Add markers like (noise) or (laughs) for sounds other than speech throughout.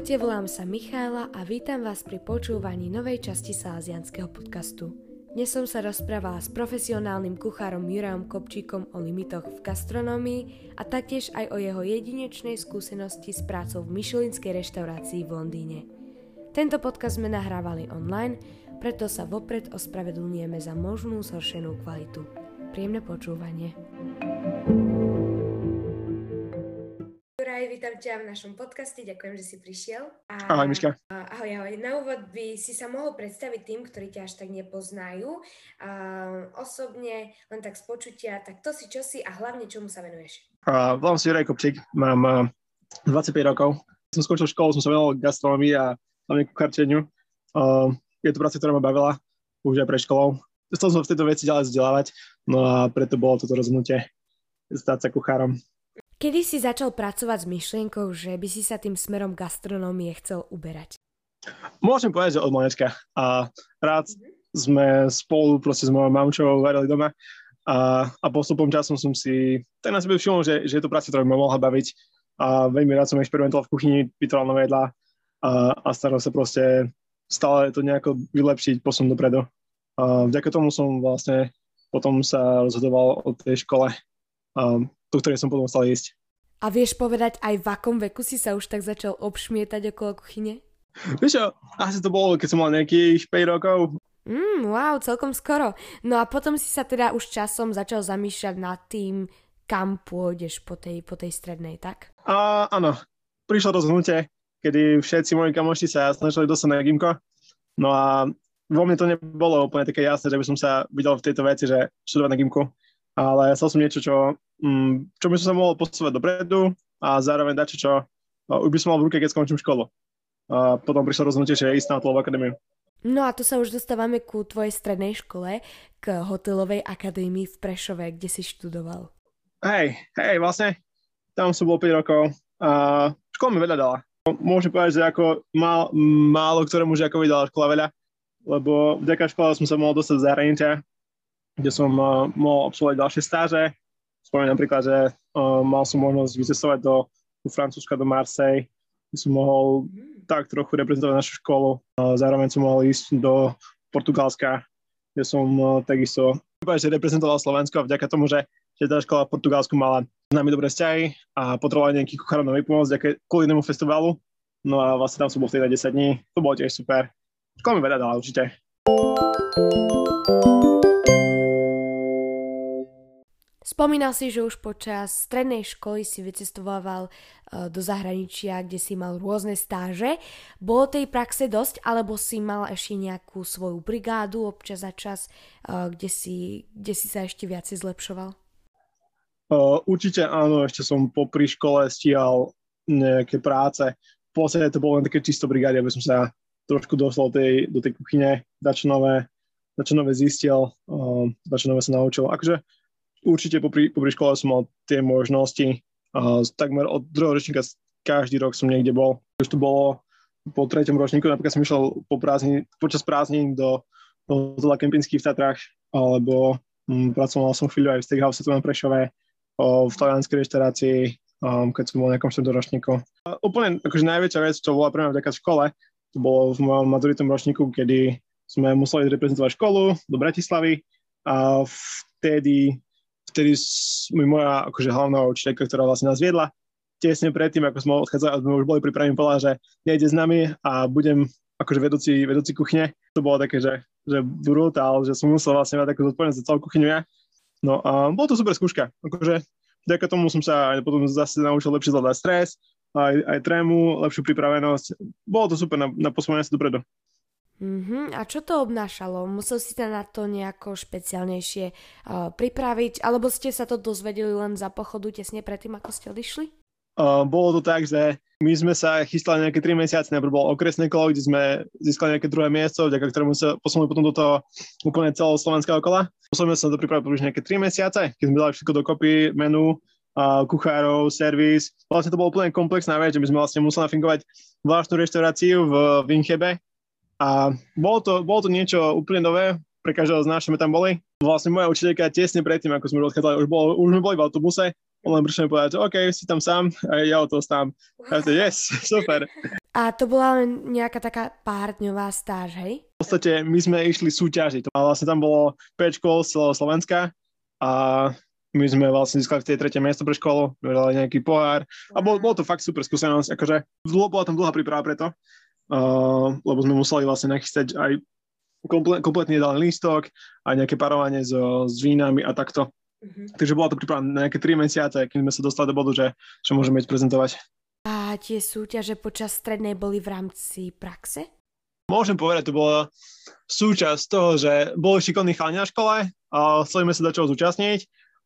Ahojte, volám sa Michála a vítam vás pri počúvaní novej časti Salesianského podcastu. Dnes som sa rozprávala s profesionálnym kuchárom Jurajom Kopčíkom o limitoch v gastronómii a taktiež aj o jeho jedinečnej skúsenosti s prácou v myšelinskej reštaurácii v Londýne. Tento podcast sme nahrávali online, preto sa vopred ospravedlňujeme za možnú zhoršenú kvalitu. Príjemné počúvanie. Vítam ťa v našom podcaste, ďakujem, že si prišiel. A, ahoj, Miška. Ahoj, ahoj. Na úvod by si sa mohol predstaviť tým, ktorí ťa až tak nepoznajú. A, osobne, len tak z počutia, tak to si, čo si a hlavne čomu sa venuješ? Uh, volám si Juraj Kopčík, mám uh, 25 rokov. Som skončil školu, som sa venoval gastronomii a hlavne kucharčeniu. Uh, je to práca, ktorá ma bavila už aj pre školou. Chcel som v tejto veci ďalej vzdelávať, no a preto bolo toto rozhodnutie stať sa kuchárom. Kedy si začal pracovať s myšlienkou, že by si sa tým smerom gastronómie chcel uberať? Môžem povedať, že od malička. A rád sme spolu proste s mojou mamčou varili doma a, a postupom časom som si tak na sebe všimol, že, že je to práca, ktorá ma mohla baviť a veľmi rád som experimentoval v kuchyni, vytváral nové jedlá a, a staral sa proste stále to nejako vylepšiť, posun dopredu. A vďaka tomu som vlastne potom sa rozhodoval o tej škole um, do ktorej som potom stal ísť. A vieš povedať aj v akom veku si sa už tak začal obšmietať okolo kuchyne? Vieš čo, asi to bolo, keď som mal nejakých 5 rokov. Mm, wow, celkom skoro. No a potom si sa teda už časom začal zamýšľať nad tým, kam pôjdeš po tej, po tej strednej, tak? A, áno, prišlo rozhodnutie, kedy všetci moji kamoši sa snažili dostať na gimko. No a vo mne to nebolo úplne také jasné, že by som sa videl v tejto veci, že študovať na gimku ale chcel som niečo, čo, čo by som sa mohol posúvať dopredu a zároveň dať, čo už by som mal v ruke, keď skončím školu. A potom prišlo rozhodnutie, že ísť na hotelovú akadémiu. No a tu sa už dostávame ku tvojej strednej škole, k hotelovej akadémii v Prešove, kde si študoval. Hej, hej, vlastne tam som bol 5 rokov a škola mi veľa dala. Môžem povedať, že ako mal, málo ktorému žiakovi dala škola veľa, lebo vďaka škole som sa mohol dostať z zahraničia, kde som uh, mohol absolvovať ďalšie stáže. Spomínam napríklad, že uh, mal som možnosť vycestovať do, do Francúzska, do Marseille, kde som mohol tak trochu reprezentovať našu školu. Zároveň som mohol ísť do Portugalska, kde som uh, takisto že reprezentoval Slovensko a vďaka tomu, že, že tá škola v Portugalsku mala s nami dobré vzťahy a potrebovala nejaký kuchárov na výpomoc kvôli inému festivalu. No a vlastne tam som bol vtedy 10 dní. To bolo tiež super. Škola mi veľa dala určite. Spomínal si, že už počas strednej školy si vycestovával uh, do zahraničia, kde si mal rôzne stáže. Bolo tej praxe dosť, alebo si mal ešte nejakú svoju brigádu občas za čas, uh, kde, si, kde si sa ešte viacej zlepšoval? Uh, určite áno, ešte som popri škole stíhal nejaké práce. V podstate to bolo len také čisto brigády, aby som sa trošku dostal tej, do tej kuchyne, dačo nové, nové zistil, dačo nové sa naučil. Akože určite popri, popri škole som mal tie možnosti. A takmer od druhého ročníka každý rok som niekde bol. Už to bolo po treťom ročníku, napríklad som išiel po prázdni, počas prázdnin do, do hotela Kempinský v Tatrách, alebo hm, pracoval som chvíľu aj v Steakhouse na Prešove, o, v talianskej reštaurácii, um, keď som bol v nejakom. A úplne akože najväčšia vec, čo bola pre mňa vďaka škole, to bolo v mojom maturitnom ročníku, kedy sme museli reprezentovať školu do Bratislavy a vtedy vtedy mi moja akože hlavná učiteľka, ktorá vlastne nás viedla, tesne predtým, ako sme odchádzali, sme už boli pripravení, povedala, že nejde s nami a budem akože vedúci, vedúci kuchyne. To bolo také, že, že brutál, že som musel vlastne mať takú zodpovednosť za celú kuchyňu ja. No a bolo to super skúška. Akože vďaka tomu som sa aj potom zase naučil lepšie zvládať stres, aj, aj trému, lepšiu pripravenosť. Bolo to super na, na posúvanie sa dopredu. Mm-hmm. A čo to obnášalo? Musel si sa na to nejako špeciálnejšie uh, pripraviť? Alebo ste sa to dozvedeli len za pochodu tesne predtým, ako ste odišli? Uh, bolo to tak, že my sme sa chystali nejaké 3 mesiace, najprv bolo okresné kolo, kde sme získali nejaké druhé miesto, vďaka ktorému sa posunuli potom do toho úplne celého slovenského kola. Posledne sa to pripravili približne nejaké 3 mesiace, keď sme dali všetko dokopy, menu, uh, kuchárov, servis. Vlastne to bolo úplne komplexná vec, že my sme vlastne museli nafingovať vlastnú reštauráciu v Vinchebe, a bolo to, bolo to niečo úplne nové, pre každého z nás, čo sme tam boli. Vlastne moja učiteľka tesne predtým, ako sme odchádzali, už, bolo, už sme boli v autobuse, on len prišiel povedať, OK, si tam sám a ja o toho stám. A ja to, yes, (laughs) super. A to bola len nejaká taká pár dňová stáž, hej? V podstate my sme išli súťažiť. A vlastne tam bolo 5 škôl z celého Slovenska a my sme vlastne získali v tej tretie miesto pre školu, vyhrali nejaký pohár a bol, bol to fakt super skúsenosť, akože bola tam dlhá príprava preto, uh, lebo sme museli vlastne nachystať aj komple, kompletný jedálny lístok, aj nejaké parovanie so, s vínami a takto. Mm-hmm. Takže bola to príprava na nejaké 3 mesiace, kým sme sa dostali do bodu, že, že môžeme ísť prezentovať. A tie súťaže počas strednej boli v rámci praxe? Môžem povedať, to bola súčasť toho, že boli šikovní chalani na škole a chceli sme sa do čoho zúčastniť,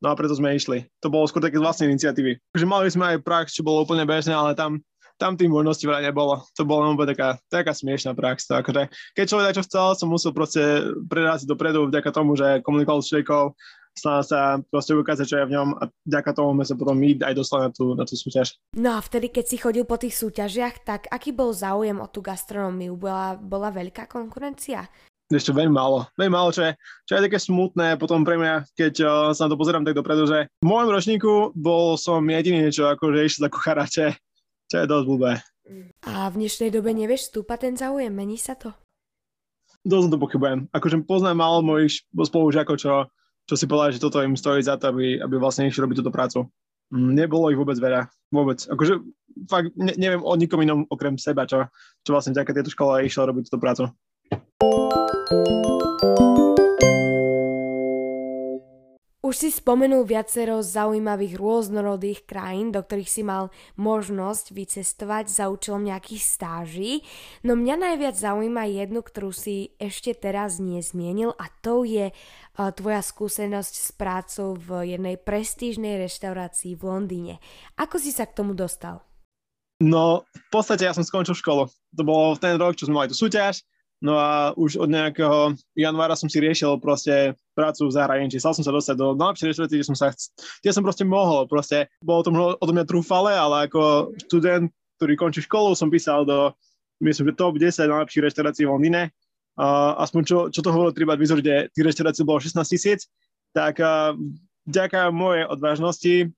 no a preto sme išli. To bolo skôr také z vlastnej iniciatívy. Takže mali sme aj prax, čo bolo úplne bežné, ale tam, tam tým možností vraj nebolo. To bolo len taká, taká smiešná prax. To akože, keď človek čo chcel, som musel proste preráziť dopredu vďaka tomu, že komunikoval s človekom, snažil sa proste ukázať, čo je v ňom a vďaka tomu sme sa potom my aj dostali na tú, na tú súťaž. No a vtedy, keď si chodil po tých súťažiach, tak aký bol záujem o tú gastronómiu? Bola, bola veľká konkurencia? Ešte veľmi málo. Veľmi málo, čo je, čo je také smutné potom pre mňa, keď uh, sa na to pozerám tak dopredu, že v môjom ročníku bol som jediný, čo akože išiel za kuchára, čo je dosť blbé. A v dnešnej dobe nevieš stúpať ten záujem? Mení sa to? Dosť to pochybujem. Akože poznám málo mojich spolužiakov, čo čo si povedal, že toto im stojí za to, aby, aby vlastne išli robiť túto prácu. Mm, nebolo ich vôbec veľa. Vôbec. Akože fakt ne, neviem o nikom inom okrem seba, čo, čo vlastne vďaka tejto škole išiel robiť túto prácu. Už si spomenul viacero zaujímavých rôznorodých krajín, do ktorých si mal možnosť vycestovať za účelom nejakých stáží, no mňa najviac zaujíma jednu, ktorú si ešte teraz nezmienil a to je uh, tvoja skúsenosť s prácou v jednej prestížnej reštaurácii v Londýne. Ako si sa k tomu dostal? No, v podstate ja som skončil školu. To bolo v ten rok, čo sme mali tú súťaž No a už od nejakého januára som si riešil proste prácu v zahraničí. Stal som sa dostať do najlepšej reštaurácie, kde som sa kde som proste mohol. Proste bolo to možno odo mňa trúfale, ale ako študent, ktorý končí školu, som písal do, myslím, že top 10 najlepších reštaurácií v Londýne. Uh, aspoň čo, čo to hovorilo treba výzor, kde tých reštaurácií bolo 16 tisíc, tak uh, vďaka mojej odvážnosti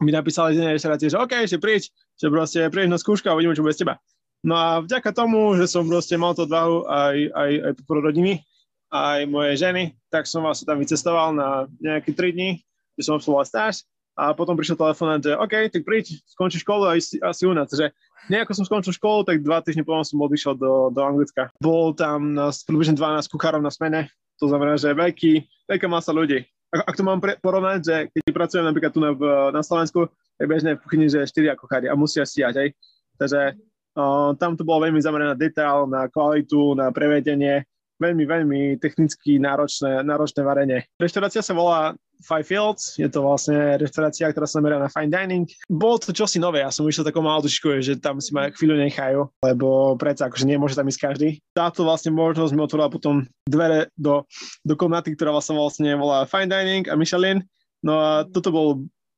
mi napísali z jednej reštaurácie, že OK, že príď, že proste príď na skúšku a uvidíme, čo bude z teba. No a vďaka tomu, že som proste mal to odvahu aj, aj, aj podporu rodiny, aj moje ženy, tak som vlastne tam vycestoval na nejaké 3 dní, kde som absolvoval stáž a potom prišiel telefonát, že OK, tak príď, skončí školu a asi, asi u nás. Takže nejako som skončil školu, tak dva týždne potom som odišiel do, do Anglicka. Bol tam nás približne 12 kuchárov na smene, to znamená, že veľký, veľká masa ľudí. Ak, ak to mám pre, porovnať, že keď pracujem napríklad tu na, na Slovensku, je bežné v kuchyni, že 4 kuchári a musia stíhať, hej. Takže Uh, tam to bolo veľmi zamerané na detail, na kvalitu, na prevedenie, veľmi, veľmi technicky náročné, náročné varenie. Reštaurácia sa volá Five Fields, je to vlastne reštaurácia, ktorá sa meria na fine dining. Bolo to čosi nové, ja som išiel takou malou že tam si ma chvíľu nechajú, lebo predsa akože nemôže tam ísť každý. Táto vlastne možnosť mi otvorila potom dvere do, do komnaty, ktorá vlastne, vlastne volá fine dining a Michelin. No a toto bol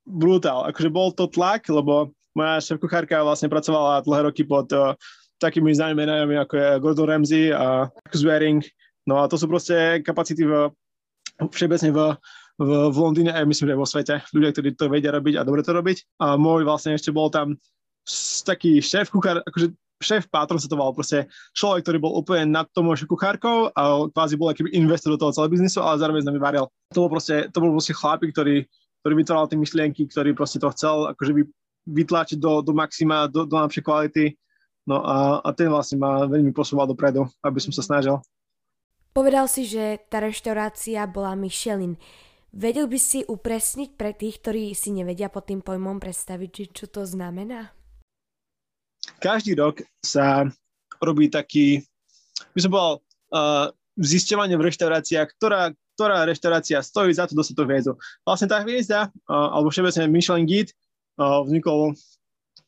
brutál, akože bol to tlak, lebo moja šéf-kuchárka vlastne pracovala dlhé roky pod uh, takými známymi ako je Gordon Ramsay a Zwaring. No a to sú proste kapacity v, všeobecne v, v, v Londýne a myslím, že vo svete. Ľudia, ktorí to vedia robiť a dobre to robiť. A môj vlastne ešte bol tam taký šéf-kuchár, akože šéf pátron sa to volal, proste človek, ktorý bol úplne nad tomu kuchárkou a kvázi bol akýby investor do toho celého biznisu, ale zároveň s nami varil. To bol proste, to bol proste chlapík, ktorý, ktorý vytváral tie myšlienky, ktorý proste to chcel akože by vytlačiť do, do maxima, do, do najlepšej kvality. No a, a ten vlastne ma veľmi posúval dopredu, aby som sa snažil. Povedal si, že tá reštaurácia bola Michelin. Vedel by si upresniť pre tých, ktorí si nevedia pod tým pojmom predstaviť, čo to znamená? Každý rok sa robí taký, by som povedal, uh, zisťovanie v reštauráciách, ktorá, ktorá reštaurácia stojí za to dostať tú hviezdu. Vlastne tá hviezda, uh, alebo všeobecne Michelin Guide, vznikol,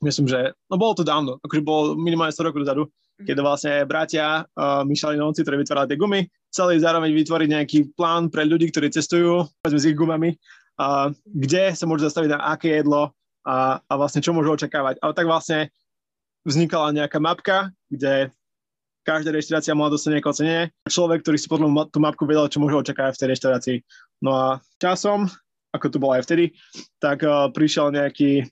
myslím, že, no bolo to dávno, akože bolo minimálne 100 rokov dozadu, mhm. keď vlastne bratia uh, Michelinovci, ktorí vytvárali tie gumy, chceli zároveň vytvoriť nejaký plán pre ľudí, ktorí cestujú, s ich gumami, uh, kde sa môžu zastaviť na aké jedlo a, a vlastne čo môžu očakávať. Ale tak vlastne vznikala nejaká mapka, kde každá reštaurácia mala dostať nejaké ocenenie. Človek, ktorý si potom tú mapku vedel, čo môže očakávať v tej reštaurácii. No a časom ako to bolo aj vtedy, tak uh, prišiel nejaký,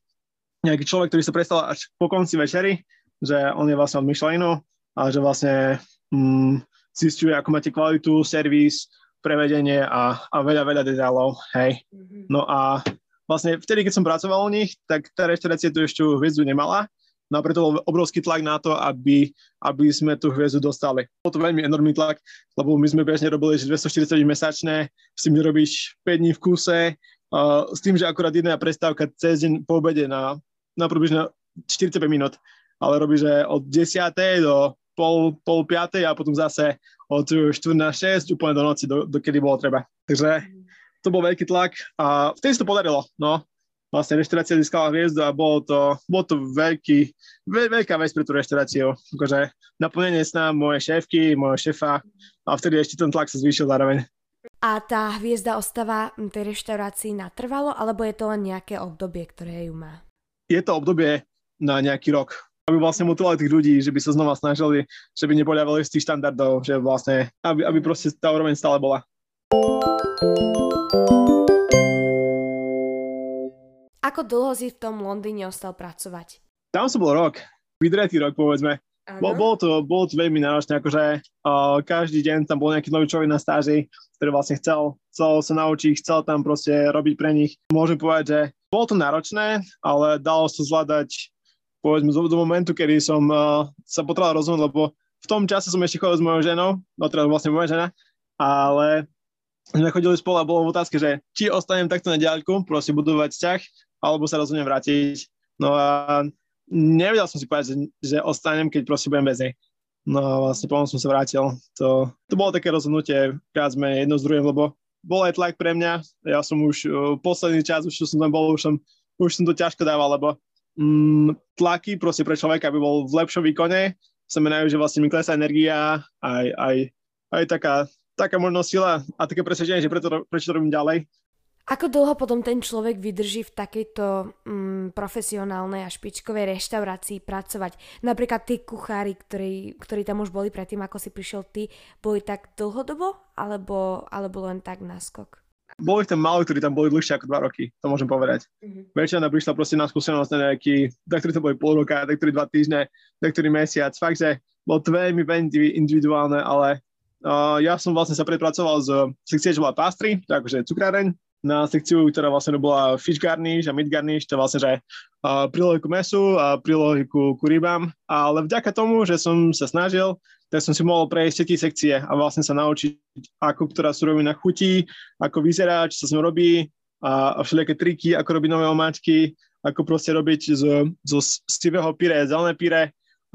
nejaký človek, ktorý sa prestal až po konci večery že on je vlastne od Michelinu a že vlastne mm, zistuje, ako máte kvalitu, servis, prevedenie a, a veľa, veľa detailov, hej. Mm-hmm. No a vlastne vtedy, keď som pracoval u nich, tak tá reštaurácia tu ešte hviezdu nemala, no a preto bol obrovský tlak na to, aby, aby sme tú hviezdu dostali. Bol to veľmi enormný tlak, lebo my sme bežne robili 240 mesačné, s tým robíš 5 dní v kuse, s tým, že akurát jedna prestávka cez deň po obede na, na približne 45 minút, ale robíš od 10. do pol, pol 5. a potom zase od 4 na 6 úplne do noci, do, do kedy bolo treba. Takže to bol veľký tlak a vtedy sa to podarilo, no. Vlastne reštaurácia získala hviezdu a bolo to, bolo to veľký, veľ, veľká vec pre tú reštauráciu. Akože naplnenie sna mojej šéfky, mojho šéfa a vtedy ešte ten tlak sa zvýšil zároveň. A tá hviezda ostáva tej reštaurácii natrvalo, alebo je to len nejaké obdobie, ktoré ju má? Je to obdobie na nejaký rok aby vlastne motivovali tých ľudí, že by sa znova snažili, že by nepodávali z tých štandardov, že vlastne, aby, aby proste tá úroveň stále bola. Ako dlho si v tom Londýne ostal pracovať? Tam som bol rok, vydretý rok povedzme. Bol, bolo, to, bolo to veľmi náročné, akože uh, každý deň tam bol nejaký nový človek na stáži, ktorý vlastne chcel, chcel sa naučiť, chcel tam proste robiť pre nich. Môžem povedať, že bolo to náročné, ale dalo sa zvládať povedzme do momentu, kedy som uh, sa potreboval rozhodnúť, lebo v tom čase som ešte chodil s mojou ženou, no teraz vlastne moja žena, ale sme chodili spolu a bolo v otázke, že či ostanem takto na diaľku, proste budovať vzťah, alebo sa rozhodnem vrátiť. No a nevedel som si povedať, že, že ostanem, keď proste budem bez nej. No a vlastne potom som sa vrátil. To, to bolo také rozhodnutie, viac sme jedno z druhým, lebo bol aj tlak pre mňa. Ja som už uh, posledný čas, už som tam bol, už som, už som to ťažko dával, lebo mm, tlaky proste pre človeka, aby bol v lepšom výkone, znamenajú, že vlastne mi klesá energia, aj, aj, aj taká, taká možno sila a také presvedčenie, že preto, prečo to robím ďalej. Ako dlho potom ten človek vydrží v takejto mm, profesionálnej a špičkovej reštaurácii pracovať? Napríklad tí kuchári, ktorí, ktorí tam už boli predtým, ako si prišiel ty, boli tak dlhodobo alebo, alebo len tak naskok? boli tam málo, ktorí tam boli dlhšie ako dva roky, to môžem povedať. Mm-hmm. Väčšina prišla proste na skúsenosť na nejaký, tak ktorí to boli pol roka, tak ktorí dva týždne, tak ktorý mesiac. Fakt, že bolo to veľmi, individuálne, ale uh, ja som vlastne sa prepracoval z sekcie, že bola pastry, takže cukráreň, na sekciu, ktorá vlastne bola fish garnish a meat garnish, to vlastne, že uh, prílohy ku mesu a prílohy ku, ku rybám, ale vďaka tomu, že som sa snažil, tak som si mohol prejsť všetky sekcie a vlastne sa naučiť, ako ktorá surovina chutí, ako vyzerá, čo sa s ňou robí a, všelijaké triky, ako robiť nové omáčky, ako proste robiť zo, zo stivého pire, zelené pire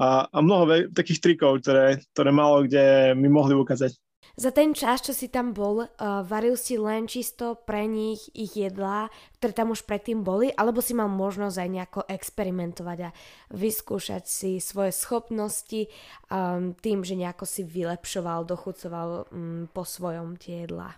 a, a mnoho ve- takých trikov, ktoré, ktoré malo kde mi mohli ukázať. Za ten čas, čo si tam bol, uh, varil si len čisto pre nich ich jedlá, ktoré tam už predtým boli, alebo si mal možnosť aj nejako experimentovať a vyskúšať si svoje schopnosti um, tým, že nejako si vylepšoval, dochucoval um, po svojom tie jedlá?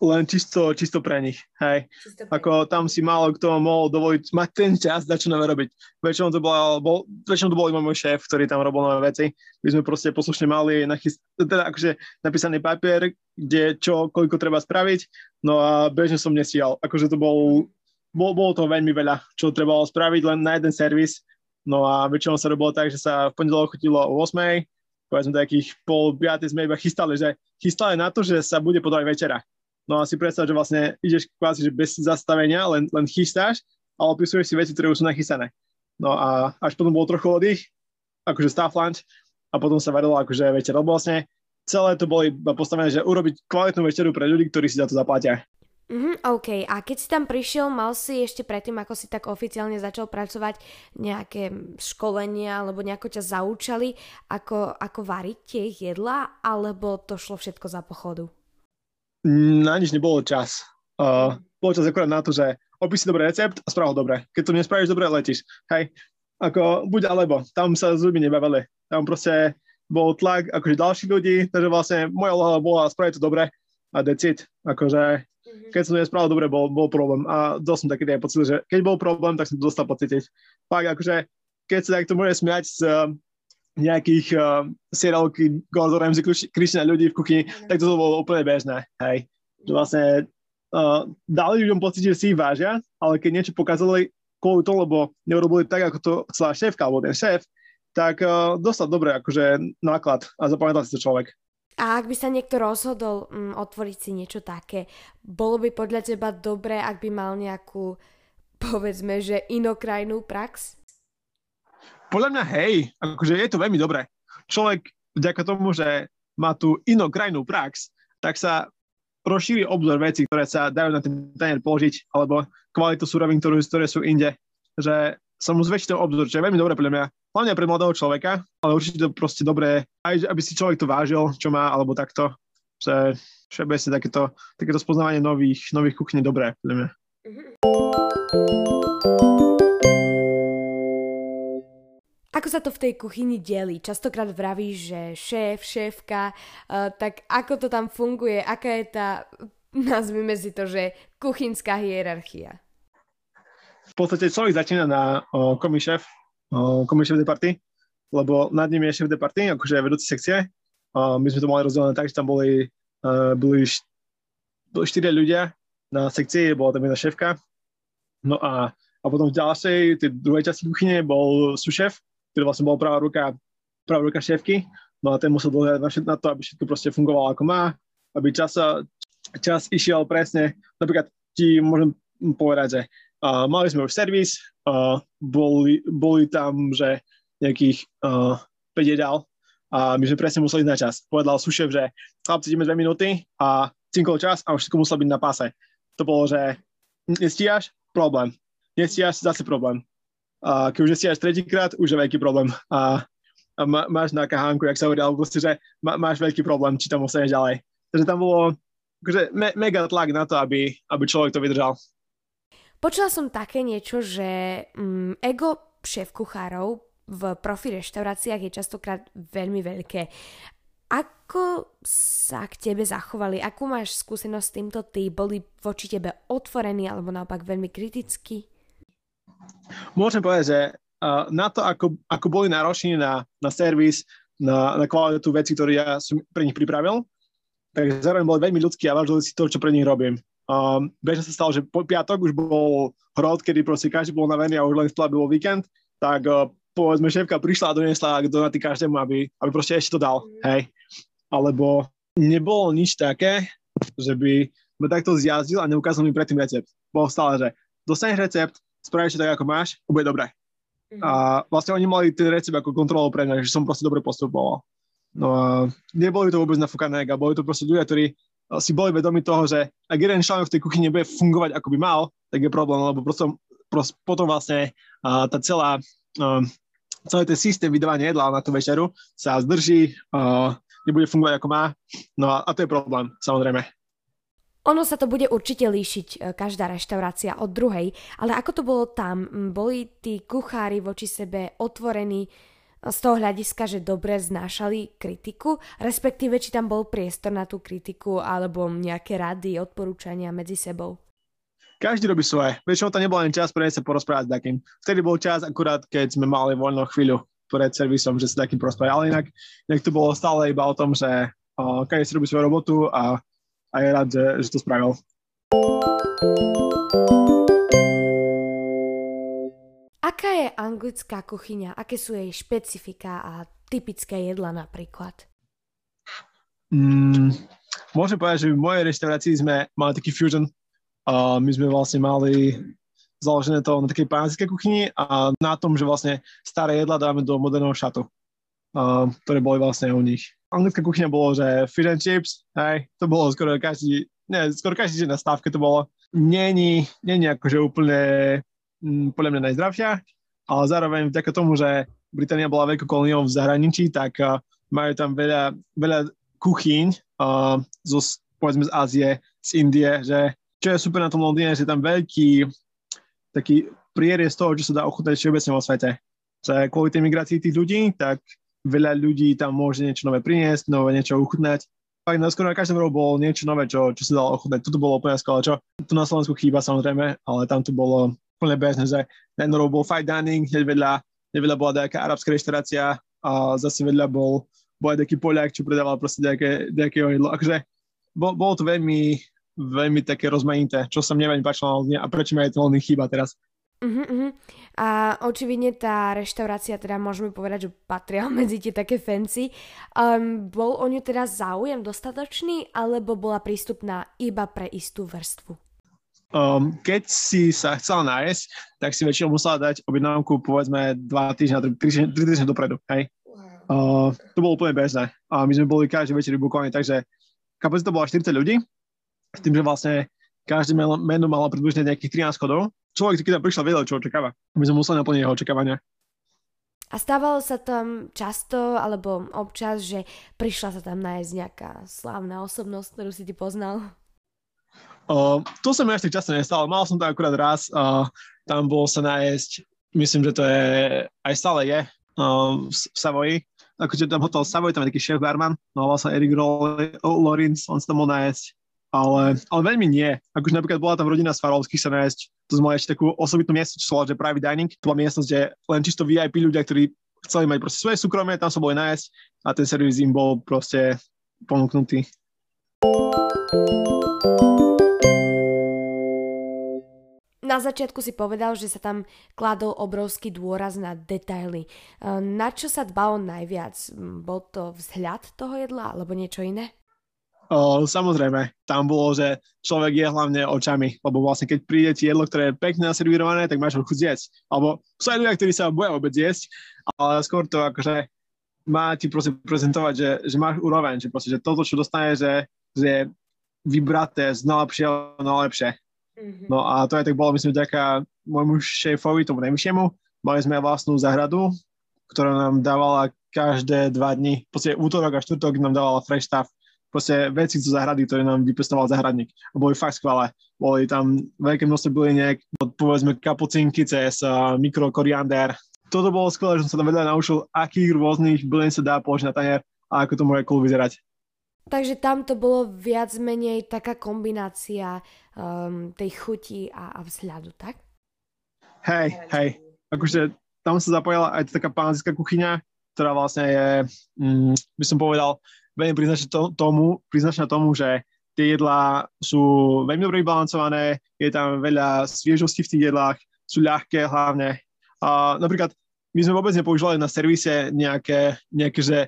Len čisto, čisto pre nich, hej. pre Ako tam si málo kto mohol dovoliť mať ten čas, dať čo nové robiť. Väčšinou to, bola, bol, väčšinou to bol iba môj šéf, ktorý tam robil nové veci. My sme proste poslušne mali nachyst, teda akože napísaný papier, kde čo, koľko treba spraviť, no a bežne som nestíhal. Akože to bol, bol, bolo to veľmi veľa, čo trebalo spraviť len na jeden servis. No a väčšinou sa robilo tak, že sa v pondelok chodilo o 8 povedzme takých pol 5 sme iba chystali, že chystali na to, že sa bude podávať večera No a si predstav, že vlastne ideš kvázi že bez zastavenia, len, len chystáš a opisuješ si veci, ktoré už sú nachystané. No a až potom bol trochu oddych, akože staff lunch a potom sa varilo akože večer. Lebo vlastne celé to bolo iba postavené, že urobiť kvalitnú večeru pre ľudí, ktorí si za to zaplatia. Mm, OK, a keď si tam prišiel, mal si ešte predtým, ako si tak oficiálne začal pracovať, nejaké školenia, alebo nejako ťa zaučali, ako, ako variť tie jedlá, alebo to šlo všetko za pochodu? Na nič nebolo čas. Uh, bolo čas akorát na to, že opíš si dobrý recept a spravil dobre. Keď to nespravíš dobre, letíš. Hej, ako buď alebo. Tam sa s ľuďmi nebavili. Tam proste bol tlak akože ďalších ľudí, takže vlastne moja úloha bola spraviť to dobre a decid. Akože mm-hmm. keď som to nespravil dobre, bol, bol problém. A dosť som taký aj pocit, že keď bol problém, tak som to dostal pocítiť. Fakt, akože keď sa takto môže smiať s nejakých uh, seriálky Gordon Ramsay kričí ľudí v kuchyni, mm. tak to bolo úplne bežné, hej. Že vlastne uh, dali ľuďom pocit, že si ich vážia, ale keď niečo pokazali kvôli tomu, lebo neurobili tak, ako to chcela šéfka alebo ten šéf, tak uh, dostal dobre akože náklad a zapamätal si to človek. A ak by sa niekto rozhodol um, otvoriť si niečo také, bolo by podľa teba dobré, ak by mal nejakú, povedzme, že inokrajnú prax? Podľa mňa hej, akože je to veľmi dobré. Človek vďaka tomu, že má tú inokrajnú prax, tak sa rozšíri obzor veci, ktoré sa dajú na ten tanier položiť, alebo kvalitu súrovín, ktoré, sú inde. Že sa mu zväčší ten obzor, čo je veľmi dobré pre mňa. Hlavne pre mladého človeka, ale určite to proste dobré, aj aby si človek to vážil, čo má, alebo takto. Že všeobecne takéto, takéto spoznávanie nových, nových kuchní dobré pre mňa. Ako sa to v tej kuchyni delí? Častokrát vravíš, že šéf, šéfka, uh, tak ako to tam funguje? Aká je tá, nazvime si to, že kuchynská hierarchia? V podstate človek začína na uh, komisšéf, uh, komisšéf departy, lebo nad ním je šéf departy, akože vedúci sekcie. Uh, my sme to mali rozdelené tak, že tam boli, uh, boli, št- boli štyria ľudia na sekcii, bola tam jedna šéfka. No a, a potom v ďalšej, tej druhej časti kuchyne bol sušéf, ktorý vlastne bol pravá ruka, pravá ruka šéfky. No a ten musel dohľadať na to, aby všetko proste fungovalo ako má, aby čas, čas išiel presne. Napríklad ti môžem povedať, že uh, mali sme už servis, uh, boli, boli tam, že nejakých uh, 5 jedál a my sme presne museli ísť na čas. Povedal sušev, že chlapci ideme 2 minúty a cinkol čas a už všetko muselo byť na páse. To bolo, že nestíhaš, problém. Nestíhaš, zase problém. A keď už až tretíkrát, už je veľký problém. A, a má, máš na kahánku, jak sa hovorí, alebo proste, že má, máš veľký problém, či tam ostaneš ďalej. Takže tam bolo akože me, mega tlak na to, aby, aby človek to vydržal. Počula som také niečo, že mm, ego šéf kuchárov v profi reštauráciách je častokrát veľmi veľké. Ako sa k tebe zachovali? Akú máš skúsenosť s týmto ty? Boli voči tebe otvorení alebo naopak veľmi kritickí? Môžem povedať, že na to, ako, ako boli nároční na, na servis, na, na kvalitu veci, ktoré ja som pre nich pripravil, tak zároveň boli veľmi ľudskí a vážili si to, čo pre nich robím. Um, bežne sa stalo, že po piatok už bol hrod, kedy proste každý bol navený a už len v bol víkend, tak uh, povedzme šéfka prišla a donesla donaty každému, aby, aby proste ešte to dal, hej. Alebo nebolo nič také, že by ma takto zjazdil a neukázal mi predtým recept. Bolo stále, že dostaneš recept, spravíš to tak, ako máš, bude dobré. Mm-hmm. A vlastne oni mali ten recept ako kontrolu pre mňa, že som proste dobre postupoval. No a neboli to vôbec nafúkané a boli to proste ľudia, ktorí si boli vedomi toho, že ak jeden článok v tej kuchyni nebude fungovať, ako by mal, tak je problém, lebo proste, proste potom vlastne uh, tá celá, uh, celý ten systém vydávania jedla na tú večeru sa zdrží, uh, nebude fungovať ako má, no a, a to je problém, samozrejme. Ono sa to bude určite líšiť e, každá reštaurácia od druhej, ale ako to bolo tam? Boli tí kuchári voči sebe otvorení e, z toho hľadiska, že dobre znášali kritiku, respektíve či tam bol priestor na tú kritiku alebo nejaké rady, odporúčania medzi sebou? Každý robí svoje. Väčšinou to nebol len čas pre sa porozprávať s takým. Vtedy bol čas akurát, keď sme mali voľnú chvíľu pred servisom, že sa takým porozprávať. Ale inak, inak to bolo stále iba o tom, že každý si robí svoju robotu a a je rád, že, že to spravil. Aká je anglická kuchyňa? Aké sú jej špecifika a typické jedla napríklad? Mm, môžem povedať, že v mojej reštaurácii sme mali taký fusion. Uh, my sme vlastne mali založené to na takej pánskej kuchyni a na tom, že vlastne staré jedla dáme do moderného šatu, uh, ktoré boli vlastne u nich anglická kuchyňa bolo, že fish and chips, hej, to bolo skoro každý, ne, skoro každý deň na stávke to bolo. Není, není akože úplne m, mm, podľa mňa najzdravšia, ale zároveň vďaka tomu, že Británia bola veľkou kolóniou v zahraničí, tak uh, majú tam veľa, veľa kuchyň uh, zo, povedzme z Ázie, z Indie, že čo je super na tom Londýne, že je tam veľký taký prierez toho, čo sa dá ochutnať všeobecne vo svete. Že kvôli tej migrácii tých ľudí, tak veľa ľudí tam môže niečo nové priniesť, nové niečo uchutnať. Fakt na skoro na každom rohu bolo niečo nové, čo, čo sa dalo ochutnať. Toto bolo úplne skvelé, čo tu na Slovensku chýba samozrejme, ale tam to bolo úplne bežné, že na jednom bol fine dining, hneď vedľa, vedľa bola nejaká arabská reštaurácia a zase vedľa bol, bol aj taký Poliak, čo predával proste nejaké, nejaké jedlo. Akože bol, bolo to veľmi, veľmi také rozmanité, čo sa mne veľmi páčilo a prečo mi aj to chýba teraz. Uh-huh, uh-huh. A očividne tá reštaurácia, teda môžeme povedať, že patria (laughs) medzi tie také fancy. Um, bol o ňu teda záujem dostatočný, alebo bola prístupná iba pre istú vrstvu? Um, keď si sa chcela nájsť, tak si väčšinou musela dať objednávku povedzme 2 týždne, 3 týždne dopredu. Hej? Uh, to bolo úplne bežné. A my sme boli každý večer vybukovaní, takže kapacita bola 40 ľudí, s tým, že vlastne každé meno malo približne nejakých 13 chodov človek, keď tam prišiel, vedel, čo očakáva. My sme museli naplniť jeho očakávania. A stávalo sa tam často, alebo občas, že prišla sa tam nájsť nejaká slávna osobnosť, ktorú si ty poznal? Uh, to sa mi až tak často nestalo. Mal som to akurát raz. Uh, tam bol sa nájsť, myslím, že to je, aj stále je, uh, v, v Savoji. Akože tam hotel Savoy, tam je taký šéf barman, no vlastne Erik Lorenz, on sa tam mohol nájsť ale, ale veľmi nie. Akože napríklad bola tam rodina z Farovských sa nájsť, to sme ešte takú osobitnú miestnosť, čo že private dining. To bola miestnosť, kde len čisto VIP ľudia, ktorí chceli mať proste svoje súkromie, tam sa boli nájsť a ten servis im bol proste ponúknutý. Na začiatku si povedal, že sa tam kladol obrovský dôraz na detaily. Na čo sa dbalo najviac? Bol to vzhľad toho jedla alebo niečo iné? Samozrejme, tam bolo, že človek je hlavne očami, lebo vlastne keď príde ti jedlo, ktoré je pekne naservírované, tak máš ho chuť zjesť. Alebo sú aj ľudia, ktorí sa boja vôbec jesť, ale skôr to akože má ti proste prezentovať, že, že máš úroveň, že, proste, že toto, čo dostane, že, že je vybraté z najlepšieho najlepšie. Mm-hmm. No a to aj tak bolo, myslím, vďaka môjmu šéfovi, tomu najvyššiemu. Mali sme vlastnú záhradu, ktorá nám dávala každé dva dni, v podstate útorok a štvrtok nám dávala fresh stuff proste veci zo zahrady, ktoré nám vypestoval zahradník. A boli fakt skvelé. Boli tam veľké množstvo byliniek, od povedzme kapucinky cez uh, mikrokoriander. Toto bolo skvelé, že som sa tam vedľa naučil, akých rôznych bylín sa dá položiť na tanier a ako to môže cool vyzerať. Takže tam to bolo viac menej taká kombinácia um, tej chuti a, a vzhľadu, tak? Hej, hej. Akože tam sa zapojila aj taká pánska kuchyňa, ktorá vlastne je, mm, by som povedal, veľmi priznačná to, tomu, priznačná tomu, že tie jedlá sú veľmi dobre vybalancované, je tam veľa sviežosti v tých jedlách, sú ľahké hlavne. A napríklad my sme vôbec nepoužívali na servise nejaké, nejaké že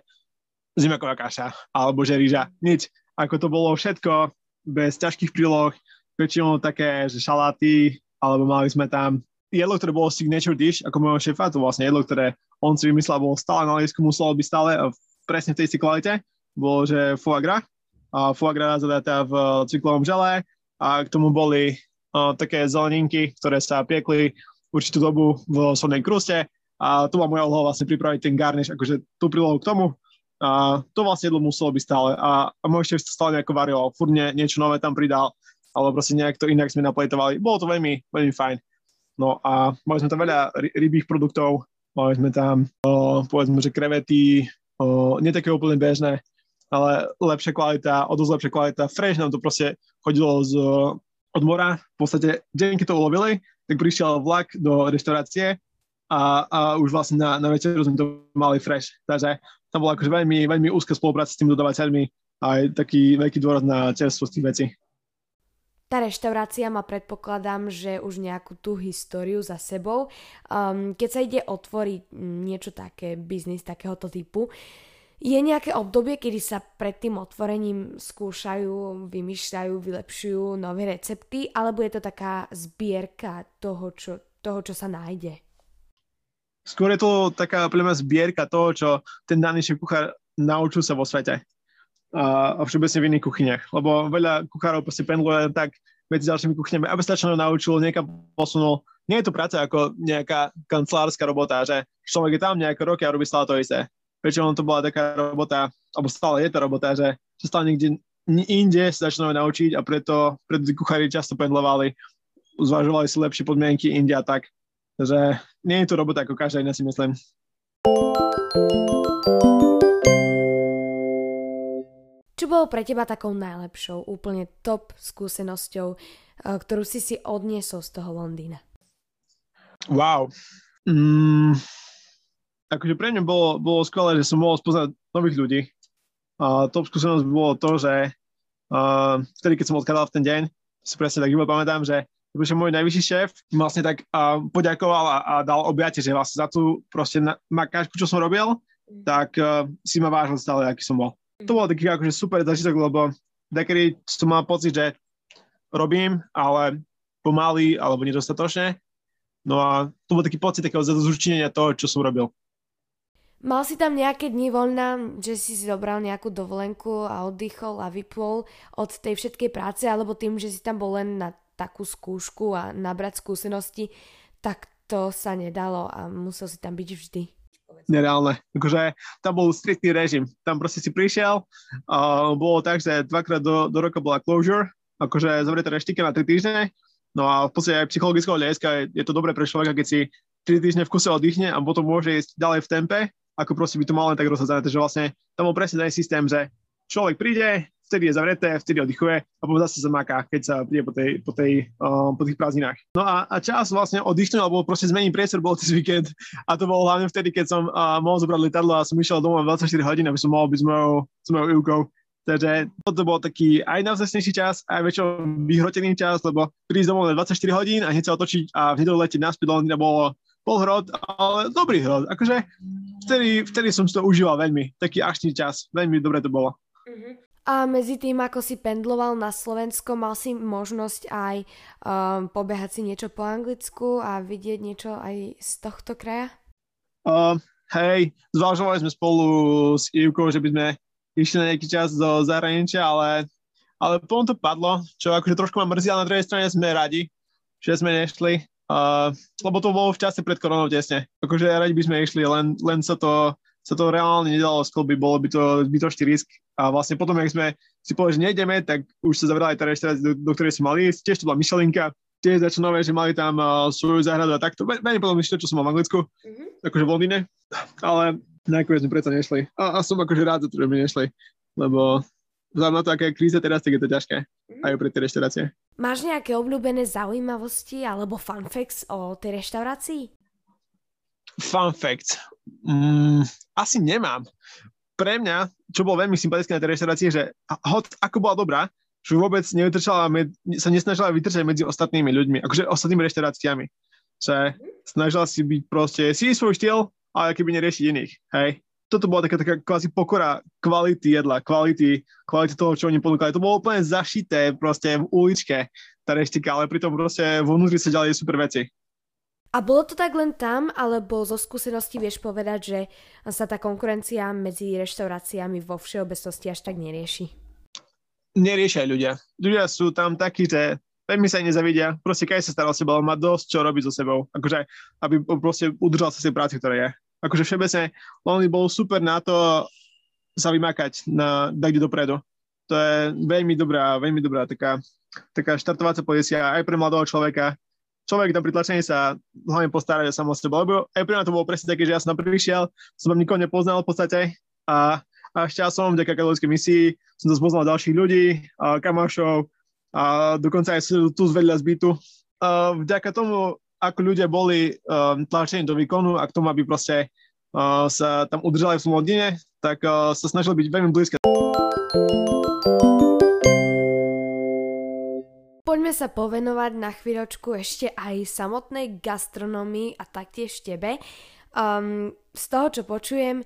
zimaková kaša alebo že rýža. Nič. Ako to bolo všetko bez ťažkých príloh, väčšinou také, že šaláty, alebo mali sme tam jedlo, ktoré bolo signature dish, ako môjho šéfa, to vlastne jedlo, ktoré on si vymyslel, bolo stále na liesku, muselo byť stále presne v tej istej kvalite bolo, že foie gras, a foie gras zadatá v cyklovom žele. A k tomu boli uh, také zeleninky, ktoré sa piekli určitú dobu v solnej kruste. A to ma moja úloha vlastne pripraviť ten garnish, akože tú prílohu k tomu. A to vlastne jedlo muselo byť stále. A, a môj šéf stále nejako varioval, furt nie, niečo nové tam pridal, alebo proste nejak to inak sme naplejtovali. Bolo to veľmi, veľmi fajn. No a mali sme tam veľa rybých produktov, mali sme tam, o, povedzme, že krevety, o, nie také úplne bežné, ale lepšia kvalita, o dosť lepšia kvalita. Fresh nám to proste chodilo z, od mora. V podstate deň, keď to ulovili, tak prišiel vlak do reštaurácie a, a už vlastne na, na večeru sme to mali fresh. Takže tam bola akože veľmi, veľmi úzka spolupráca s tým dodavateľmi a aj taký veľký dôraz na čerstvosť tých vecí. Tá reštaurácia má predpokladám, že už nejakú tú históriu za sebou. Um, keď sa ide otvoriť niečo také, biznis takéhoto typu, uh, je nejaké obdobie, kedy sa pred tým otvorením skúšajú, vymýšľajú, vylepšujú nové recepty, alebo je to taká zbierka toho, čo, toho, čo sa nájde? Skôr je to taká pre zbierka toho, čo ten daný kuchár naučil sa vo svete a, a všeobecne v iných kuchyniach. Lebo veľa kuchárov proste pendluje tak medzi ďalšími kuchyňami, aby sa čo naučil, niekam posunul. Nie je to práca ako nejaká kancelárska robota, že človek je tam nejaké roky a robí stále to isté väčšinou to bola taká robota, alebo stále je to robota, že sa stále niekde inde sa začnú naučiť a preto, preto tí kuchári často pendlovali, zvažovali si lepšie podmienky inde a tak. Takže nie je to robota ako každá iná si myslím. Čo bolo pre teba takou najlepšou, úplne top skúsenosťou, eh, ktorú si si odniesol z toho Londýna? Wow. Mm, akože pre mňa bolo, bolo skvelé, že som mohol spoznať nových ľudí. A top skúsenosť bolo to, že uh, vtedy, keď som odkladal v ten deň, si presne tak iba pamätám, že že môj najvyšší šéf vlastne tak uh, poďakoval a, a dal objate, že vlastne za tú proste na, makáčku, čo som robil, mm. tak uh, si ma vážil stále, aký som bol. Mm. To bol taký akože super zažitok, lebo takedy som mal pocit, že robím, ale pomaly alebo nedostatočne. No a to bol taký pocit takého zúčinenia toho, čo som robil. Mal si tam nejaké dni voľna, že si si zobral nejakú dovolenku a oddychol a vypol od tej všetkej práce, alebo tým, že si tam bol len na takú skúšku a nabrať skúsenosti, tak to sa nedalo a musel si tam byť vždy. Nereálne. Akože tam bol striktný režim. Tam proste si prišiel, uh, bolo tak, že dvakrát do, do roka bola closure, akože zavreté reštike na tri týždne, no a v podstate aj psychologického hľadiska je, je to dobré pre človeka, keď si 3 týždne v kuse oddychne a potom môže ísť ďalej v tempe ako proste by to mal len tak rozhádzané. Takže vlastne tam bol presne ten systém, že človek príde, vtedy je zavreté, vtedy oddychuje a potom zase zamáka, keď sa príde po, tej, po, tej, um, po tých prázdninách. No a, a čas vlastne oddychnúť alebo proste zmeniť priestor bol cez víkend a to bolo hlavne vtedy, keď som uh, mohol zobrať lietadlo a som išiel domov 24 hodín, aby som mohol byť s mojou, s. Takže toto bol taký aj navzesnejší čas, aj väčšinou vyhrotený čas, lebo prísť domov na 24 hodín a hneď sa otočiť a v nedelu letieť naspäť do Londýna bolo bol hrod, ale dobrý hrod. Akože vtedy, vtedy som si to užíval veľmi. Taký akčný čas. Veľmi dobre to bolo. Uh-huh. A medzi tým, ako si pendloval na Slovensko, mal si možnosť aj um, pobehať si niečo po anglicku a vidieť niečo aj z tohto kraja? Uh, hej, zvažovali sme spolu s Ivkou, že by sme išli na nejaký čas do zahraničia, ale, ale potom to padlo, čo akože trošku ma mrzí, ale na druhej strane sme radi, že sme nešli. Uh, lebo to bolo v čase pred koronou tesne. Akože radi by sme išli, len, len sa to sa to reálne nedalo sklbiť, bolo by to zbytočný risk. A vlastne potom, ak sme si povedali, že nejdeme, tak už sa zavrali tá reštaurácia, do, do ktorej si mali ísť. Tiež to bola Michelinka, tiež začalo nové, že mali tam uh, svoju záhradu a takto. Menej potom čo som mal v Anglicku, mm-hmm. akože v Londýne. Ale nakoniec sme predsa nešli. A, a som akože rád, že sme nešli, lebo vzhľadom na to, aká je kríza teraz, tak je to ťažké mm. aj pre tie reštaurácie. Máš nejaké obľúbené zaujímavosti alebo fun facts o tej reštaurácii? Fun facts. Mm, asi nemám. Pre mňa, čo bolo veľmi sympatické na tej reštaurácii, že hod, ako bola dobrá, že vôbec med, sa nesnažila vytrčať medzi ostatnými ľuďmi, akože ostatnými reštauráciami. Že snažila si byť proste, si svoj štýl, ale keby neriešiť iných, hej toto bola taká, taká kvázi pokora kvality jedla, kvality, kvality toho, čo oni ponúkali. To bolo úplne zašité proste v uličke, tá reštika, ale pritom proste vnútri sa ďalej super veci. A bolo to tak len tam, alebo zo skúsenosti vieš povedať, že sa tá konkurencia medzi reštauráciami vo všeobecnosti až tak nerieši? Neriešia ľudia. Ľudia sú tam takí, že veľmi sa nezavidia. Proste keď sa stará o seba, má dosť čo robiť so sebou. Akože, aby proste udržal sa tej práci, ktorá je akože všeobecne Londýn bol super na to sa vymakať na, dať dopredu. To je veľmi dobrá, veľmi dobrá taká, taká štartovacia pozícia aj pre mladého človeka. Človek tam pritlačený sa hlavne postarať o samo seba, lebo aj pre mňa to bolo presne také, že ja som tam prišiel, som tam nikoho nepoznal v podstate a, a šťasom vďaka katolíckej misii som to spoznal ďalších ľudí, a kamášov a dokonca aj tu z vedľa zbytu. A vďaka tomu ako ľudia boli um, tlačení do výkonu a k tomu, aby proste uh, sa tam udržali v Londýne, tak uh, sa snažili byť veľmi blízke. Poďme sa povenovať na chvíľočku ešte aj samotnej gastronomii a taktiež tebe. Um, z toho, čo počujem,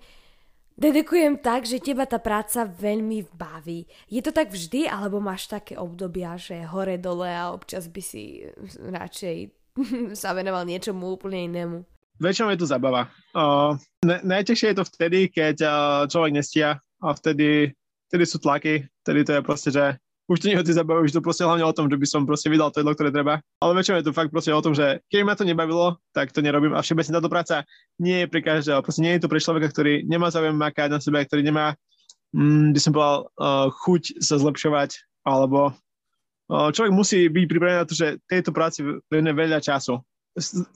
Dedikujem tak, že teba tá práca veľmi baví. Je to tak vždy, alebo máš také obdobia, že hore dole a občas by si radšej (laughs) sa venoval niečomu úplne inému? Väčšinou je to zabava. Uh, ne, najťažšie je to vtedy, keď uh, človek nestia a vtedy, vtedy sú tlaky, vtedy to je proste, že už to nie o už to proste hlavne o tom, že by som proste vydal to jedlo, ktoré treba. Ale väčšinou je to fakt proste o tom, že keď ma to nebavilo, tak to nerobím. A všeobecne táto práca nie je pre každého. Proste nie je to pre človeka, ktorý nemá záujem makať na sebe, ktorý nemá, mm, by som povedal, uh, chuť sa zlepšovať, alebo človek musí byť pripravený na to, že tejto práci venuje veľa času.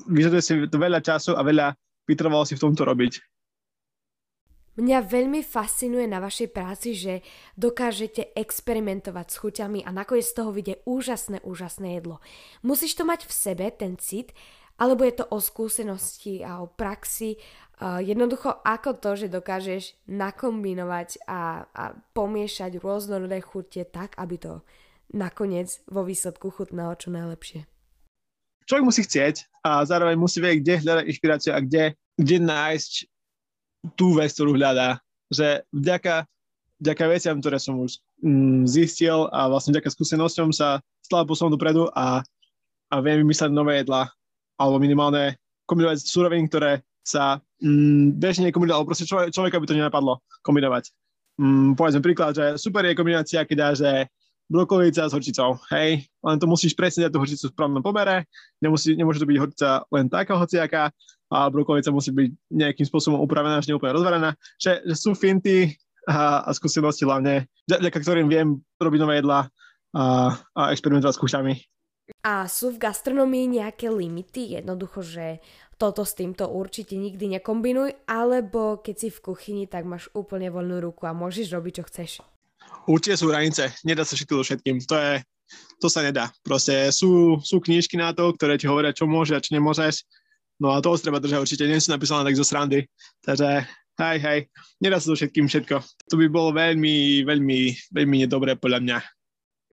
Vyžaduje si to veľa času a veľa vytrvalo si v tomto robiť. Mňa veľmi fascinuje na vašej práci, že dokážete experimentovať s chuťami a nakoniec z toho vyjde úžasné, úžasné jedlo. Musíš to mať v sebe, ten cit, alebo je to o skúsenosti a o praxi. jednoducho ako to, že dokážeš nakombinovať a, a pomiešať rôznorodé chute tak, aby to nakoniec vo výsledku chutnalo čo najlepšie. človek musí chcieť a zároveň musí vedieť, kde hľadať inšpiráciu a kde, kde nájsť tú vec, ktorú hľadá. Že vďaka, vďaka veciam, ktoré som už mm, zistil a vlastne vďaka skúsenosťom sa stále posunul dopredu a, a viem vymysleť nové jedlá alebo minimálne kombinovať suroviny, ktoré sa mm, bežne nekombinujú, alebo proste človek, človeka by to nenapadlo kombinovať. Mm, povedzme príklad, že super je kombinácia, keď dáš, že brokolica s horčicou, hej, len to musíš presne dať tú horčicu v správnom pomere, nemusí, nemôže to byť horčica len taká hociaká, a brokolica musí byť nejakým spôsobom upravená, až neúplne rozvarená, že, že sú finty a, a skúsenosti hlavne, vďaka ktorým viem robiť nové jedlá a, a experimentovať s kúšťami. A sú v gastronomii nejaké limity? Jednoducho, že toto s týmto určite nikdy nekombinuj, alebo keď si v kuchyni, tak máš úplne voľnú ruku a môžeš robiť, čo chceš. Určite sú hranice, nedá sa všetko všetkým, to je, to sa nedá. Proste sú, sú knížky na to, ktoré ti hovoria, čo môžeš a čo nemôžeš. No a toho treba držať určite, nie sú napísané tak zo srandy. Takže hej, hej, nedá sa to všetkým všetko. To by bolo veľmi, veľmi, veľmi nedobré podľa mňa.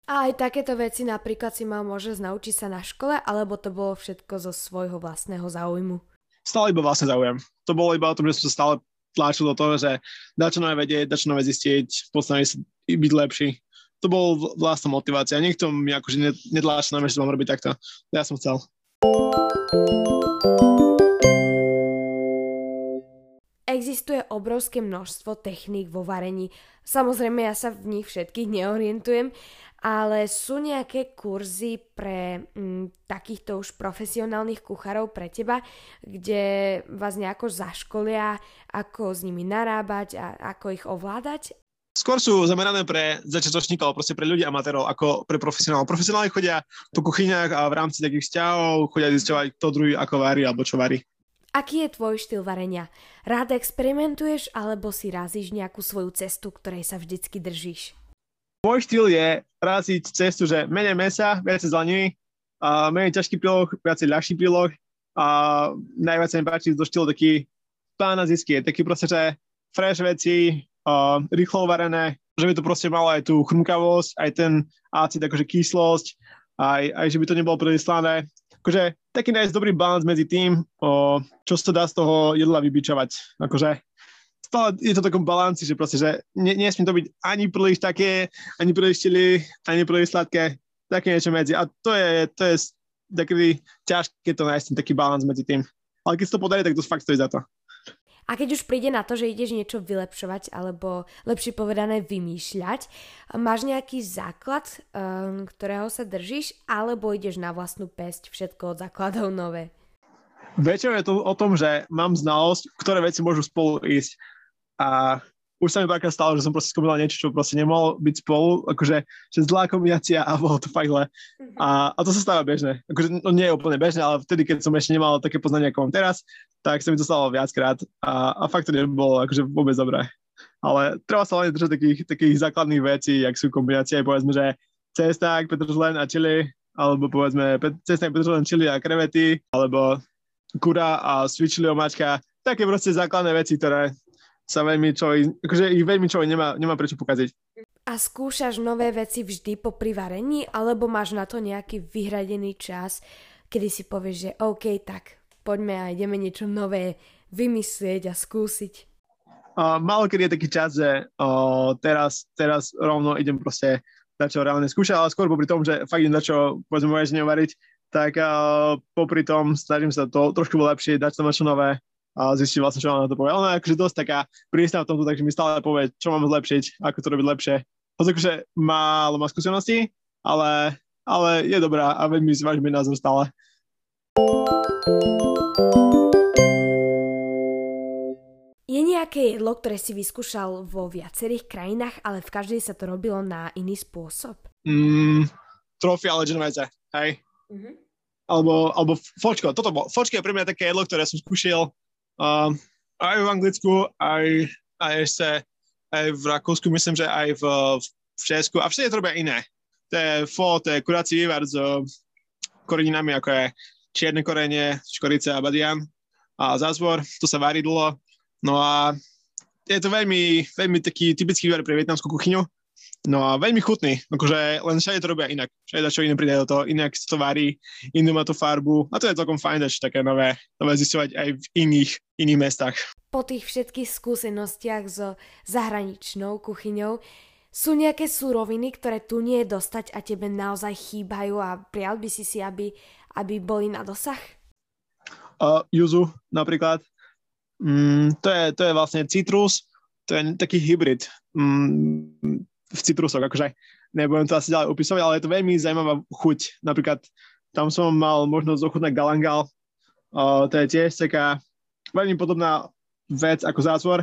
A aj takéto veci napríklad si mal môže naučiť sa na škole, alebo to bolo všetko zo svojho vlastného záujmu? Stále iba vlastne záujem. To bolo iba o tom, že som sa stále tlačil do toho, že dá čo nové vedieť, dá čo nové v podstate byť lepší. To bol vlastná motivácia. Niekto mi akože nedláčil na že mám robiť takto. Ja som chcel. Existuje obrovské množstvo techník vo varení. Samozrejme, ja sa v nich všetkých neorientujem, ale sú nejaké kurzy pre m, mm, takýchto už profesionálnych kuchárov pre teba, kde vás nejako zaškolia, ako s nimi narábať a ako ich ovládať? Skôr sú zamerané pre začiatočníkov, proste pre ľudí amatérov, ako pre profesionálov. Profesionáli chodia po kuchyniach a v rámci takých vzťahov chodia zisťovať, kto druhý ako varí alebo čo varí. Aký je tvoj štýl varenia? Rád experimentuješ alebo si razíš nejakú svoju cestu, ktorej sa vždycky držíš? Môj štýl je raziť cestu, že menej mesa, viac zeleniny, a menej ťažký príloh, viacej ľahší príloh a najviac sa mi páči do štýlu taký pána zisky, taký proste, že fresh veci, uh, rýchlo uvarené, že by to proste malo aj tú chrumkavosť, aj ten acid, akože kyslosť, aj, aj že by to nebolo príliš slané. Akože taký nájsť dobrý balans medzi tým, o, čo sa dá z toho jedla vybičovať. Akože stále je to takom balanci, že proste, že nie, nesmie to byť ani príliš také, ani príliš čili, ani príliš sladké, také niečo medzi. A to je, to je taký ťažké to nájsť, taký balans medzi tým. Ale keď sa to podarí, tak to fakt stojí za to. A keď už príde na to, že ideš niečo vylepšovať alebo lepšie povedané vymýšľať, máš nejaký základ, um, ktorého sa držíš, alebo ideš na vlastnú pesť všetko od základov nové? Väčšinou je to o tom, že mám znalosť, ktoré veci môžu spolu ísť. A už sa mi párkrát stalo, že som proste skombinoval niečo, čo proste nemohlo byť spolu, akože že zlá kombinácia a bolo to fakt zle. Mhm. A, a to sa stáva bežné. Akože no nie je úplne bežné, ale vtedy, keď som ešte nemal také poznanie, ako mám teraz, tak sa mi to stalo viackrát a, a fakt to nebolo akože vôbec dobré. Ale treba sa len držať takých, takých základných vecí, jak sú kombinácie, povedzme, že cesták, petržlen a čili, alebo povedzme cesták, petržlen, čili a krevety, alebo kura a svičili omáčka, také proste základné veci, ktoré sa veľmi človek, akože ich veľmi človek nemá, nemá prečo pokaziť. A skúšaš nové veci vždy po privarení, alebo máš na to nejaký vyhradený čas, kedy si povieš, že OK, tak poďme a ideme niečo nové vymyslieť a skúsiť. Uh, malo kedy je taký čas, že uh, teraz, teraz rovno idem proste čo reálne skúšať, ale skôr popri tom, že fakt idem čo povedzme moje variť, tak uh, popri tom snažím sa to trošku lepšie, dať tam niečo nové a zistiť vlastne, čo mám na to povedať. Ona je akože dosť taká prísna v tomto, takže mi stále povie, čo mám zlepšiť, ako to robiť lepšie. Hoď akože málo má skúsenosti, ale, ale je dobrá a veľmi si vážim názor stále. Je nejaké jedlo, ktoré si vyskúšal vo viacerých krajinách, ale v každej sa to robilo na iný spôsob? Mm, trofia ale genovese, hej. Mm-hmm. Alebo, alebo fočko, toto bol. Fočko je pre mňa také jedlo, ktoré som skúšal uh, aj v Anglicku, aj, aj ešte aj v Rakúsku, myslím, že aj v, v Česku a všade to robia iné. To je fo, to je kurací vývar s koreninami, ako je čierne korenie, škorice a badian a zázvor, to sa varí dlho. No a je to veľmi, veľmi taký typický vývar pre vietnamskú kuchyňu No a veľmi chutný, akože len všade to robia inak. Všade čo iné pridajú do toho, inak to varí, inú má tú farbu a to je celkom fajn dať také nové, nové zistovať aj v iných, iných mestách. Po tých všetkých skúsenostiach so zahraničnou kuchyňou sú nejaké súroviny, ktoré tu nie je dostať a tebe naozaj chýbajú a prijal by si si, aby, aby boli na dosah? Uh, juzu napríklad. Mm, to, je, to je vlastne citrus, to je taký hybrid. Mm, v citrusoch, akože nebudem to asi ďalej upisovať, ale je to veľmi zaujímavá chuť. Napríklad tam som mal možnosť ochutnať galangal, uh, to je tiež taká veľmi podobná vec ako zácvor,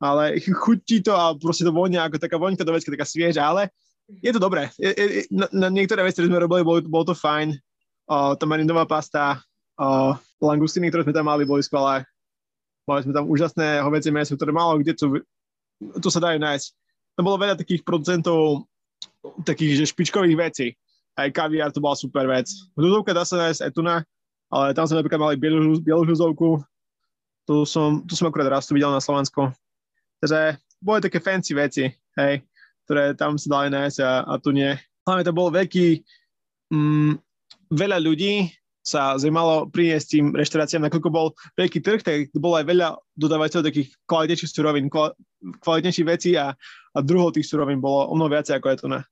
ale chutí to a proste to vonia ako taká voňka do vecka, taká svieža, ale je to dobré. Je, je, na, na niektoré veci, ktoré sme robili, bolo, bolo to fajn. Uh, tá marinová pasta, uh, langustiny, ktoré sme tam mali, boli skvelé. Mali sme tam úžasné hovecie meso, ktoré malo kde tu, tu sa dajú nájsť tam bolo veľa takých producentov, takých že špičkových vecí. Aj kaviár to bola super vec. Hľudovka dá sa nájsť aj tu na, ale tam sme napríklad mali bielu, bielu. Tu som, tu som akurát raz tu videl na Slovensku. Takže boli také fancy veci, hej, ktoré tam sa dali nájsť a, a tu nie. Hlavne to bolo veľký, mm, veľa ľudí sa zaujímalo priniesť tým reštauráciám, nakoľko bol veľký trh, tak bolo aj veľa dodávateľov takých kvalitnejších surovín, kvalitnejších vecí a, a druhou tých surovín bolo o mnoho viacej ako je tu na.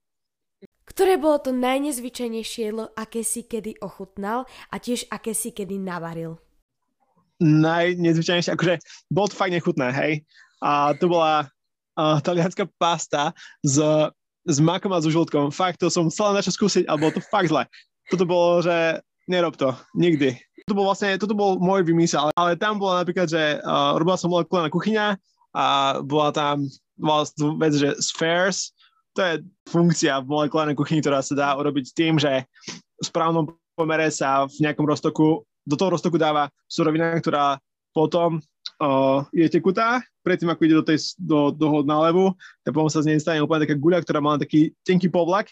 Ktoré bolo to najnezvyčajnejšie jedlo, aké si kedy ochutnal a tiež aké si kedy navaril? Najnezvyčajnejšie, akože bolo to fakt nechutné, hej. A to bola uh, talianská pasta s, s makom a so žltkom. Fakt, to som chcel načo skúsiť a bolo to fakt zle. Toto bolo, že nerob to, nikdy. Toto bol vlastne, toto bol môj vymysel, ale, tam bola napríklad, že uh, robila som molekulárna kuchyňa a bola tam bola vec, že spheres, to je funkcia v molekulárnej kuchyni, ktorá sa dá urobiť tým, že v správnom pomere sa v nejakom roztoku, do toho roztoku dáva surovina, ktorá potom uh, je tekutá, predtým ako ide do, tej, do, do nálevu, tak potom sa z nej stane úplne taká guľa, ktorá má taký tenký povlak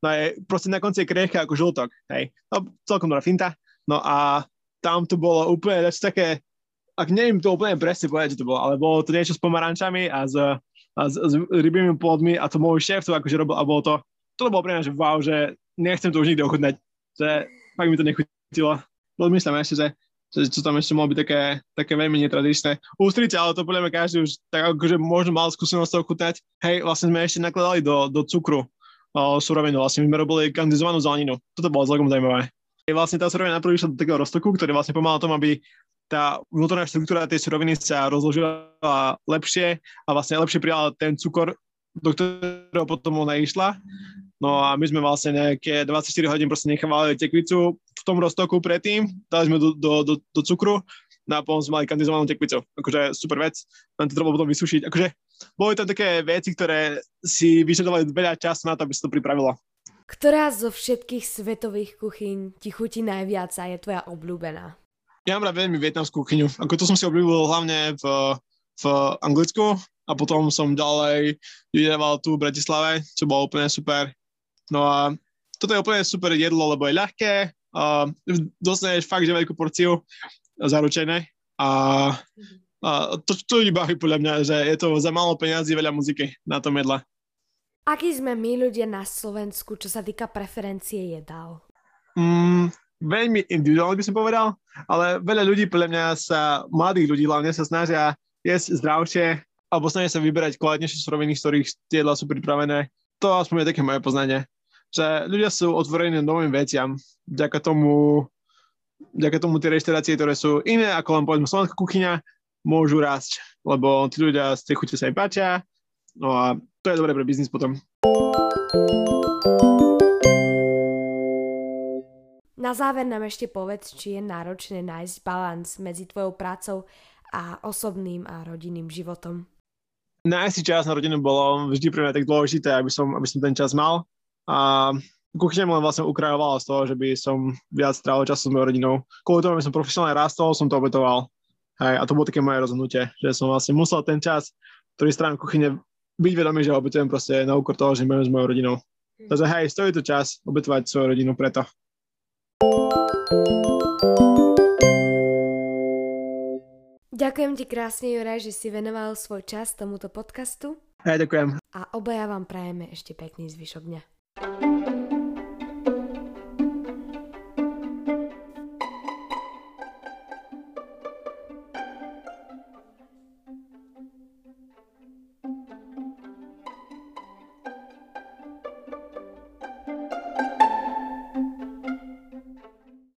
No je, proste na konci je krehká ako žltok, hej. No, celkom dobrá finta. No a tam to bolo úplne také, ak neviem to úplne presne povedať, čo to bolo, ale bolo to niečo s pomarančami a s, a s, s rybými plodmi a to môj šéf to akože robil a bolo to, to bolo pre mňa, že wow, že nechcem to už nikdy ochutnať, že fakt mi to nechutilo. Myslím ešte, že, že čo tam ešte mohlo byť také, také veľmi netradičné. Ústrite, ale to podľa mňa každý už tak akože možno mal skúsenosť toho chutnať. Hej, vlastne sme ešte nakladali do, do cukru surovinu. Vlastne my sme robili kandizovanú zeleninu. Toto bolo celkom zaujímavé. Je vlastne tá surovina najprv išla do takého roztoku, ktorý vlastne pomáha tomu, aby tá vnútorná štruktúra tej suroviny sa rozložila lepšie a vlastne lepšie prijala ten cukor, do ktorého potom ona išla. No a my sme vlastne nejaké 24 hodín proste nechávali tekvicu v tom roztoku predtým, dali sme do, do, do, do cukru no a potom sme mali kandizovanú tekvicu. Akože super vec, len to treba potom vysušiť. Akože boli tam také veci, ktoré si vyžadovali veľa času na to, aby sa to pripravilo. Ktorá zo všetkých svetových kuchyň ti chutí najviac a je tvoja obľúbená? Ja mám rád veľmi vietnamskú kuchyňu. Ako to som si obľúbil hlavne v, v Anglicku a potom som ďalej jedával tu v Bratislave, čo bolo úplne super. No a toto je úplne super jedlo, lebo je ľahké, uh, dostaneš fakt, že veľkú porciu zaručené a mm-hmm a to, to baví podľa mňa, že je to za málo peniazy veľa muziky na tom jedle. Aký sme my ľudia na Slovensku, čo sa týka preferencie jedál? Mm, veľmi individuálne by som povedal, ale veľa ľudí, podľa mňa sa, mladých ľudí hlavne sa snažia jesť zdravšie alebo snažia sa vyberať kvalitnejšie suroviny, z ktorých tie jedlá sú pripravené. To aspoň je také moje poznanie. Že ľudia sú otvorení novým veciam. Vďaka tomu, vďaka tomu tie reštaurácie, ktoré sú iné ako len povedzme slovenská kuchyňa, môžu rásť, lebo tí ľudia z tej chute sa im páčia, no a to je dobré pre biznis potom. Na záver nám ešte povedz, či je náročné nájsť balans medzi tvojou prácou a osobným a rodinným životom. Nájsť si čas na rodinu bolo vždy pre mňa tak dôležité, aby som, aby som ten čas mal. A kuchyňa len vlastne ukrajovala z toho, že by som viac strávil času s mojou rodinou. Kvôli tomu, aby som profesionálne rastol, som to obetoval. Hej, a to bolo také moje rozhodnutie, že som vlastne musel ten čas, ktorý strávim kuchyne, byť vedomý, že obetujem proste na úkor toho, že mám s mojou rodinou. Takže hej, stojí to čas obetovať svoju rodinu preto. Ďakujem ti krásne, Juraj, že si venoval svoj čas tomuto podcastu. Hej, ďakujem. a obaja vám prajeme ešte pekný zvyšok dňa.